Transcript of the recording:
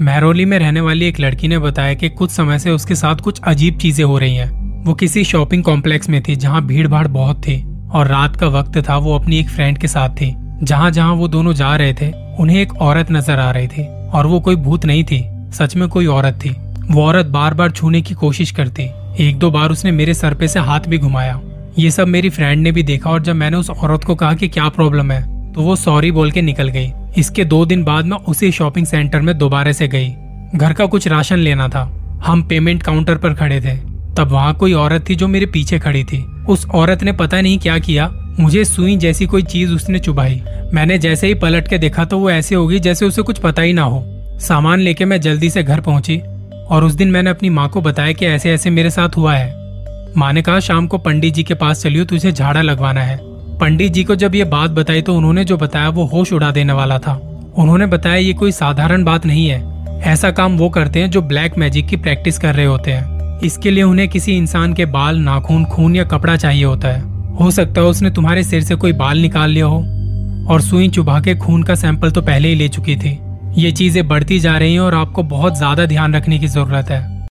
महरौली में रहने वाली एक लड़की ने बताया कि कुछ समय से उसके साथ कुछ अजीब चीज़ें हो रही हैं। वो किसी शॉपिंग कॉम्प्लेक्स में थी, जहाँ भीड़ भाड़ बहुत थी, और रात का वक्त था, वो अपनी एक फ्रेंड के साथ थी। जहाँ जहाँ वो दोनों जा रहे थे, उन्हें एक औरत नज़र आ रही थी, और वो कोई भूत नहीं थी, सच में कोई औरत थी। वो औरत बार बार छूने की कोशिश करती। एक दो बार उसने मेरे सर पे से हाथ भी घुमाया। ये सब मेरी फ्रेंड ने भी देखा, और जब मैंने उस औरत को कहा कि क्या प्रॉब्लम है तो वो सॉरी बोल के निकल गई। इसके दो दिन बाद मैं उसी शॉपिंग सेंटर में दोबारा से गई। घर का कुछ राशन लेना था। हम पेमेंट काउंटर पर खड़े थे। तब वहाँ कोई औरत थी जो मेरे पीछे खड़ी थी। उस औरत ने पता नहीं क्या किया। मुझे सुई जैसी कोई चीज़ उसने चुभाई। मैंने जैसे ही पलट के देखा तो वो ऐसे होगी जैसे उसे कुछ पता ही ना हो। सामान लेके मैं जल्दी से घर पहुँची और उस दिन मैंने अपनी माँ को बताया कि ऐसे ऐसे मेरे साथ हुआ है। माँ ने कहा, शाम को पंडित जी के पास चलियो, तुझे झाड़ा लगवाना है। पंडित जी को जब ये बात बताई तो उन्होंने जो बताया वो होश उड़ा देने वाला था। उन्होंने बताया, ये कोई साधारण बात नहीं है। ऐसा काम वो करते हैं जो ब्लैक मैजिक की प्रैक्टिस कर रहे होते हैं। इसके लिए उन्हें किसी इंसान के बाल, नाखून, खून या कपड़ा चाहिए होता है। हो सकता है उसने तुम्हारे सिर से कोई बाल निकाल लिया हो। और सुई चुभा के खून का सैंपल तो पहले ही ले चुकी थी। ये चीज़ें बढ़ती जा रही हैं और आपको बहुत ज़्यादा ध्यान रखने की ज़रूरत है।